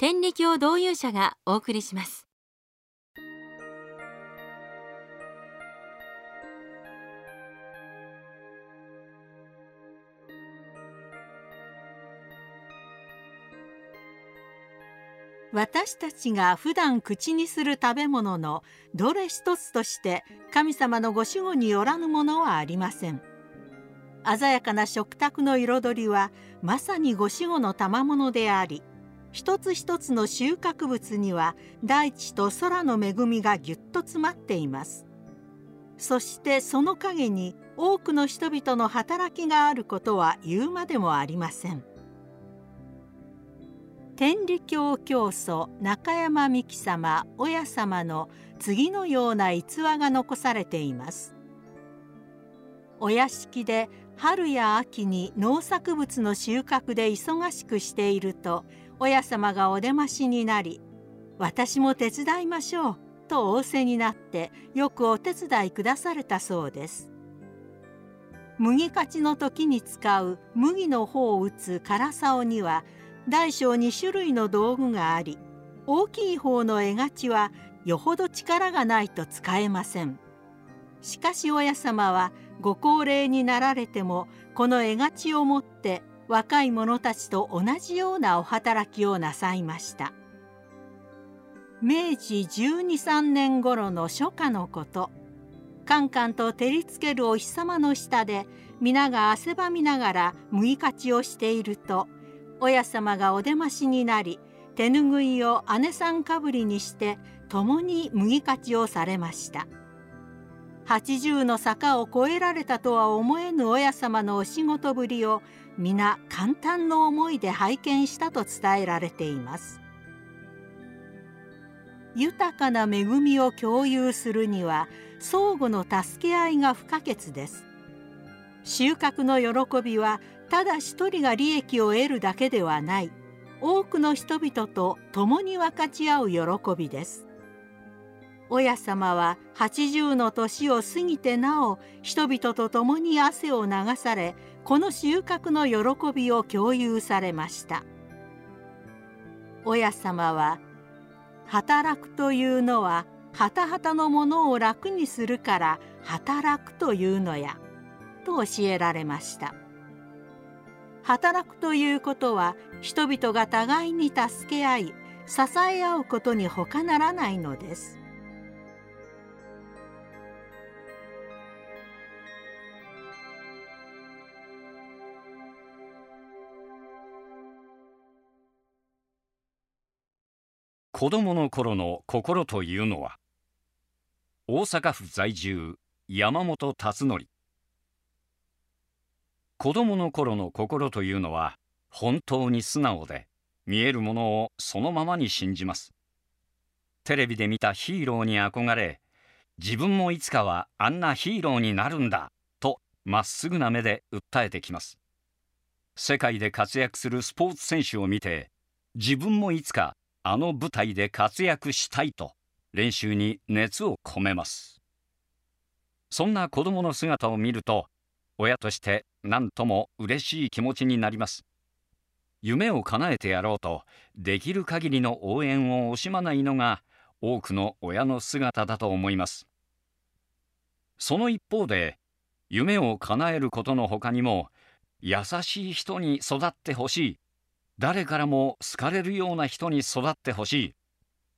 天理教導遊者がお送りします。私たちが普段口にする食べ物のどれ一つとして神様のご守護によらぬものはありません。鮮やかな食卓の彩りはまさにご守護の賜物であり一つ一つの収穫物には大地と空の恵みがぎゅっと詰まっています。そしてその陰に多くの人々の働きがあることは言うまでもありません。天理教教祖中山美紀様親様の次のような逸話が残されています。お屋敷で春や秋に農作物の収穫で忙しくしていると親様がお出ましになり「私も手伝いましょう」と仰せになってよくお手伝いくだされたそうです。麦勝ちの時に使う麦の穂を打つ唐竿には大小2種類の道具があり大きい方の絵勝ちはよほど力がないと使えません。しかし親様はご高齢になられてもこの絵勝ちをもって若い者たちと同じようなお働きをなさいました。明治123年頃の初夏のこと。カンカンと照りつけるお日様の下で皆が汗ばみながら麦勝ちをしていると親様がお出ましになり手ぬぐいを姉さんかぶりにして共に麦勝ちをされました。80の坂を越えられたとは思えぬ親様のお仕事ぶりを皆簡単の思いで拝見したと伝えられています。豊かな恵みを共有するには相互の助け合いが不可欠です。収穫の喜びはただ一人が利益を得るだけではない。多くの人々と共に分かち合う喜びです。親様は80の年を過ぎてなお人々と共に汗を流されこの収穫の喜びを共有されました。親様は働くというのははたはたのものを楽にするから働くというのやと教えられました。働くということは人々が互いに助け合い支え合うことに他ならないのです。子供の頃の心というのは大阪府在住山本達則子供の頃の心というのは本当に素直で見えるものをそのままに信じます。テレビで見たヒーローに憧れ自分もいつかはあんなヒーローになるんだとまっすぐな目で訴えてきます。世界で活躍するスポーツ選手を見て自分もいつかあの舞台で活躍したいと練習に熱を込めます。そんな子供の姿を見ると親として何とも嬉しい気持ちになります。夢を叶えてやろうとできる限りの応援を惜しまないのが多くの親の姿だと思います。その一方で夢を叶えることのほかにも優しい人に育ってほしい。誰からも好かれるような人に育ってほしい。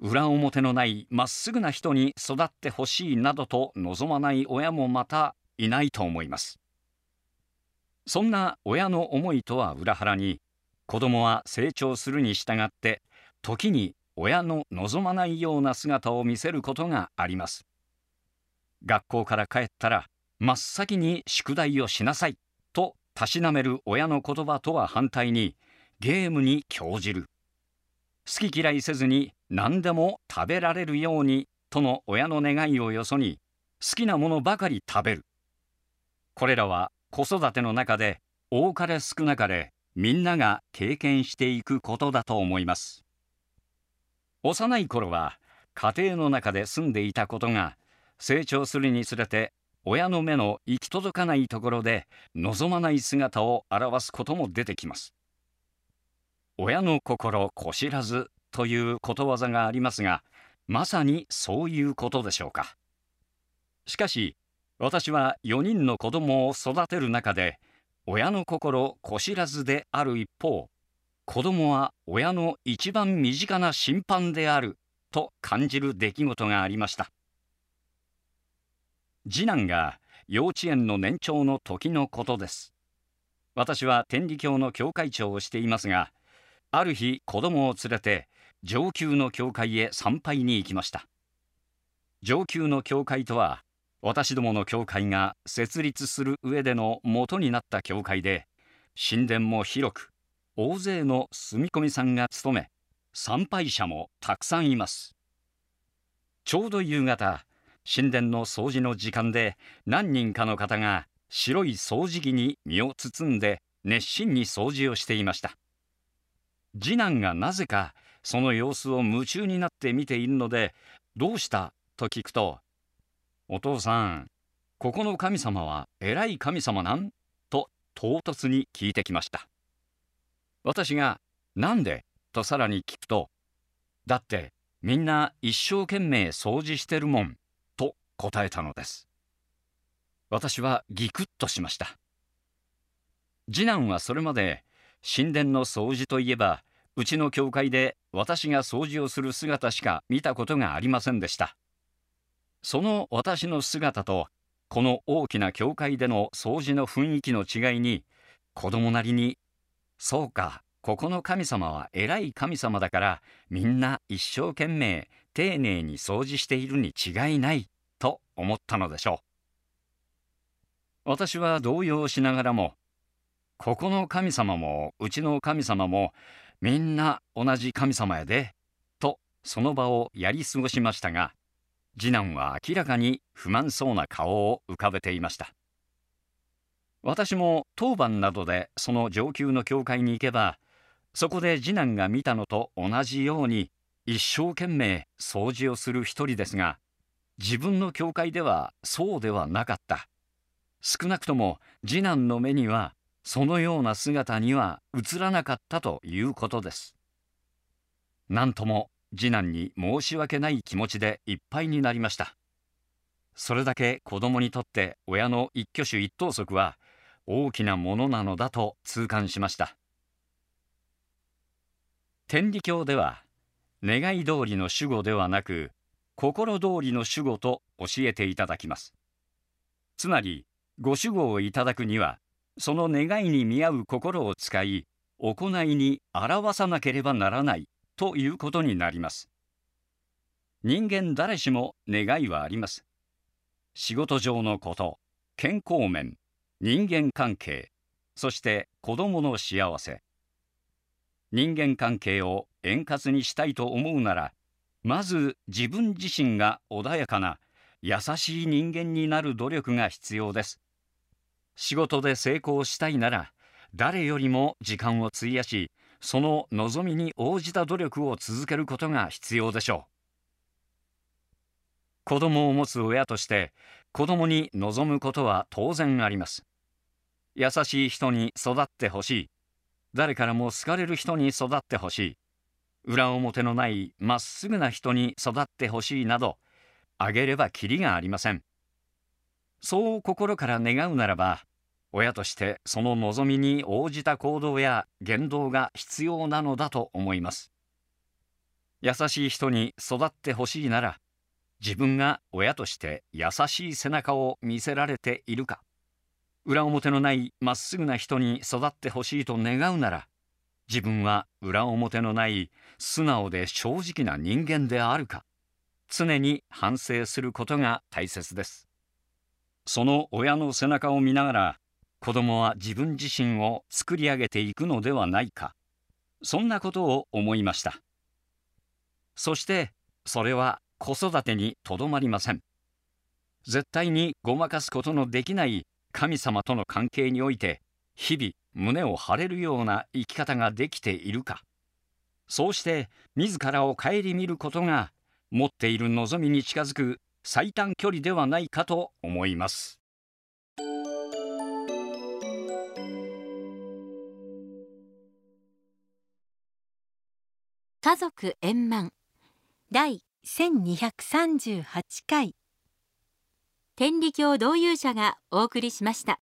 裏表のないまっすぐな人に育ってほしいなどと望まない親もまたいないと思います。そんな親の思いとは裏腹に子供は成長するに従って時に親の望まないような姿を見せることがあります。学校から帰ったら真っ先に宿題をしなさいとたしなめる親の言葉とは反対にゲームに興じる。好き嫌いせずに何でも食べられるようにとの親の願いをよそに好きなものばかり食べる。これらは子育ての中で多かれ少なかれみんなが経験していくことだと思います。幼い頃は家庭の中で住んでいたことが成長するにつれて親の目の行き届かないところで望まない姿を表すことも出てきます。親の心こしらずということわざがありますがまさにそういうことでしょうか。しかし私は4人の子供を育てる中で親の心こしらずである一方子供は親の一番身近な審判であると感じる出来事がありました。次男が幼稚園の年長の時のことです。私は天理教の教会長をしていますがある日子供を連れて上級の教会へ参拝に行きました。上級の教会とは私どもの教会が設立する上での元になった教会で神殿も広く大勢の住み込みさんが務め参拝者もたくさんいます。ちょうど夕方神殿の掃除の時間で何人かの方が白い掃除機に身を包んで熱心に掃除をしていました。次男がなぜかその様子を夢中になって見ているので「どうした?」と聞くと「お父さんここの神様は偉い神様なん?」と唐突に聞いてきました私が「なんで?」とさらに聞くと「だってみんな一生懸命掃除してるもん」と答えたのです私はギクッとしました次男はそれまで神殿の掃除といえばうちの教会で私が掃除をする姿しか見たことがありませんでした。その私の姿とこの大きな教会での掃除の雰囲気の違いに子供なりに「そうかここの神様は偉い神様だからみんな一生懸命丁寧に掃除しているに違いない」と思ったのでしょう。私は動揺しながらもここの神様もうちの神様もみんな同じ神様やで、とその場をやり過ごしましたが、次男は明らかに不満そうな顔を浮かべていました。私も当番などでその上級の教会に行けば、そこで次男が見たのと同じように一生懸命掃除をする一人ですが、自分の教会ではそうではなかった。少なくとも次男の目にはそのような姿には映らなかったということです。何とも次男に申し訳ない気持ちでいっぱいになりました。それだけ子供にとって親の一挙手一投足は大きなものなのだと痛感しました。天理教では願い通りの主語ではなく心通りの主語と教えていただきます。つまりご主語をいただくにはその願いに見合う心を使い行いに表さなければならないということになります。人間誰しも願いはあります。仕事上のこと健康面人間関係そして子供の幸せ。人間関係を円滑にしたいと思うならまず自分自身が穏やかな優しい人間になる努力が必要です。仕事で成功したいなら誰よりも時間を費やしその望みに応じた努力を続けることが必要でしょう。子供を持つ親として子供に望むことは当然あります。優しい人に育ってほしい。誰からも好かれる人に育ってほしい。裏表のないまっすぐな人に育ってほしいなどあげればきりがありません。そう心から願うならば親としてその望みに応じた行動や言動が必要なのだと思います。優しい人に育ってほしいなら自分が親として優しい背中を見せられているか裏表のないまっすぐな人に育ってほしいと願うなら自分は裏表のない素直で正直な人間であるか常に反省することが大切です。その親の背中を見ながら子供は自分自身を作り上げていくのではないか。そんなことを思いました。そしてそれは子育てにとどまりません。絶対にごまかすことのできない神様との関係において日々胸を張れるような生き方ができているか。そうして自らを顧みることが持っている望みに近づく最短距離ではないかと思います。家族円満。第1238回。天理教導遊者がお送りしました。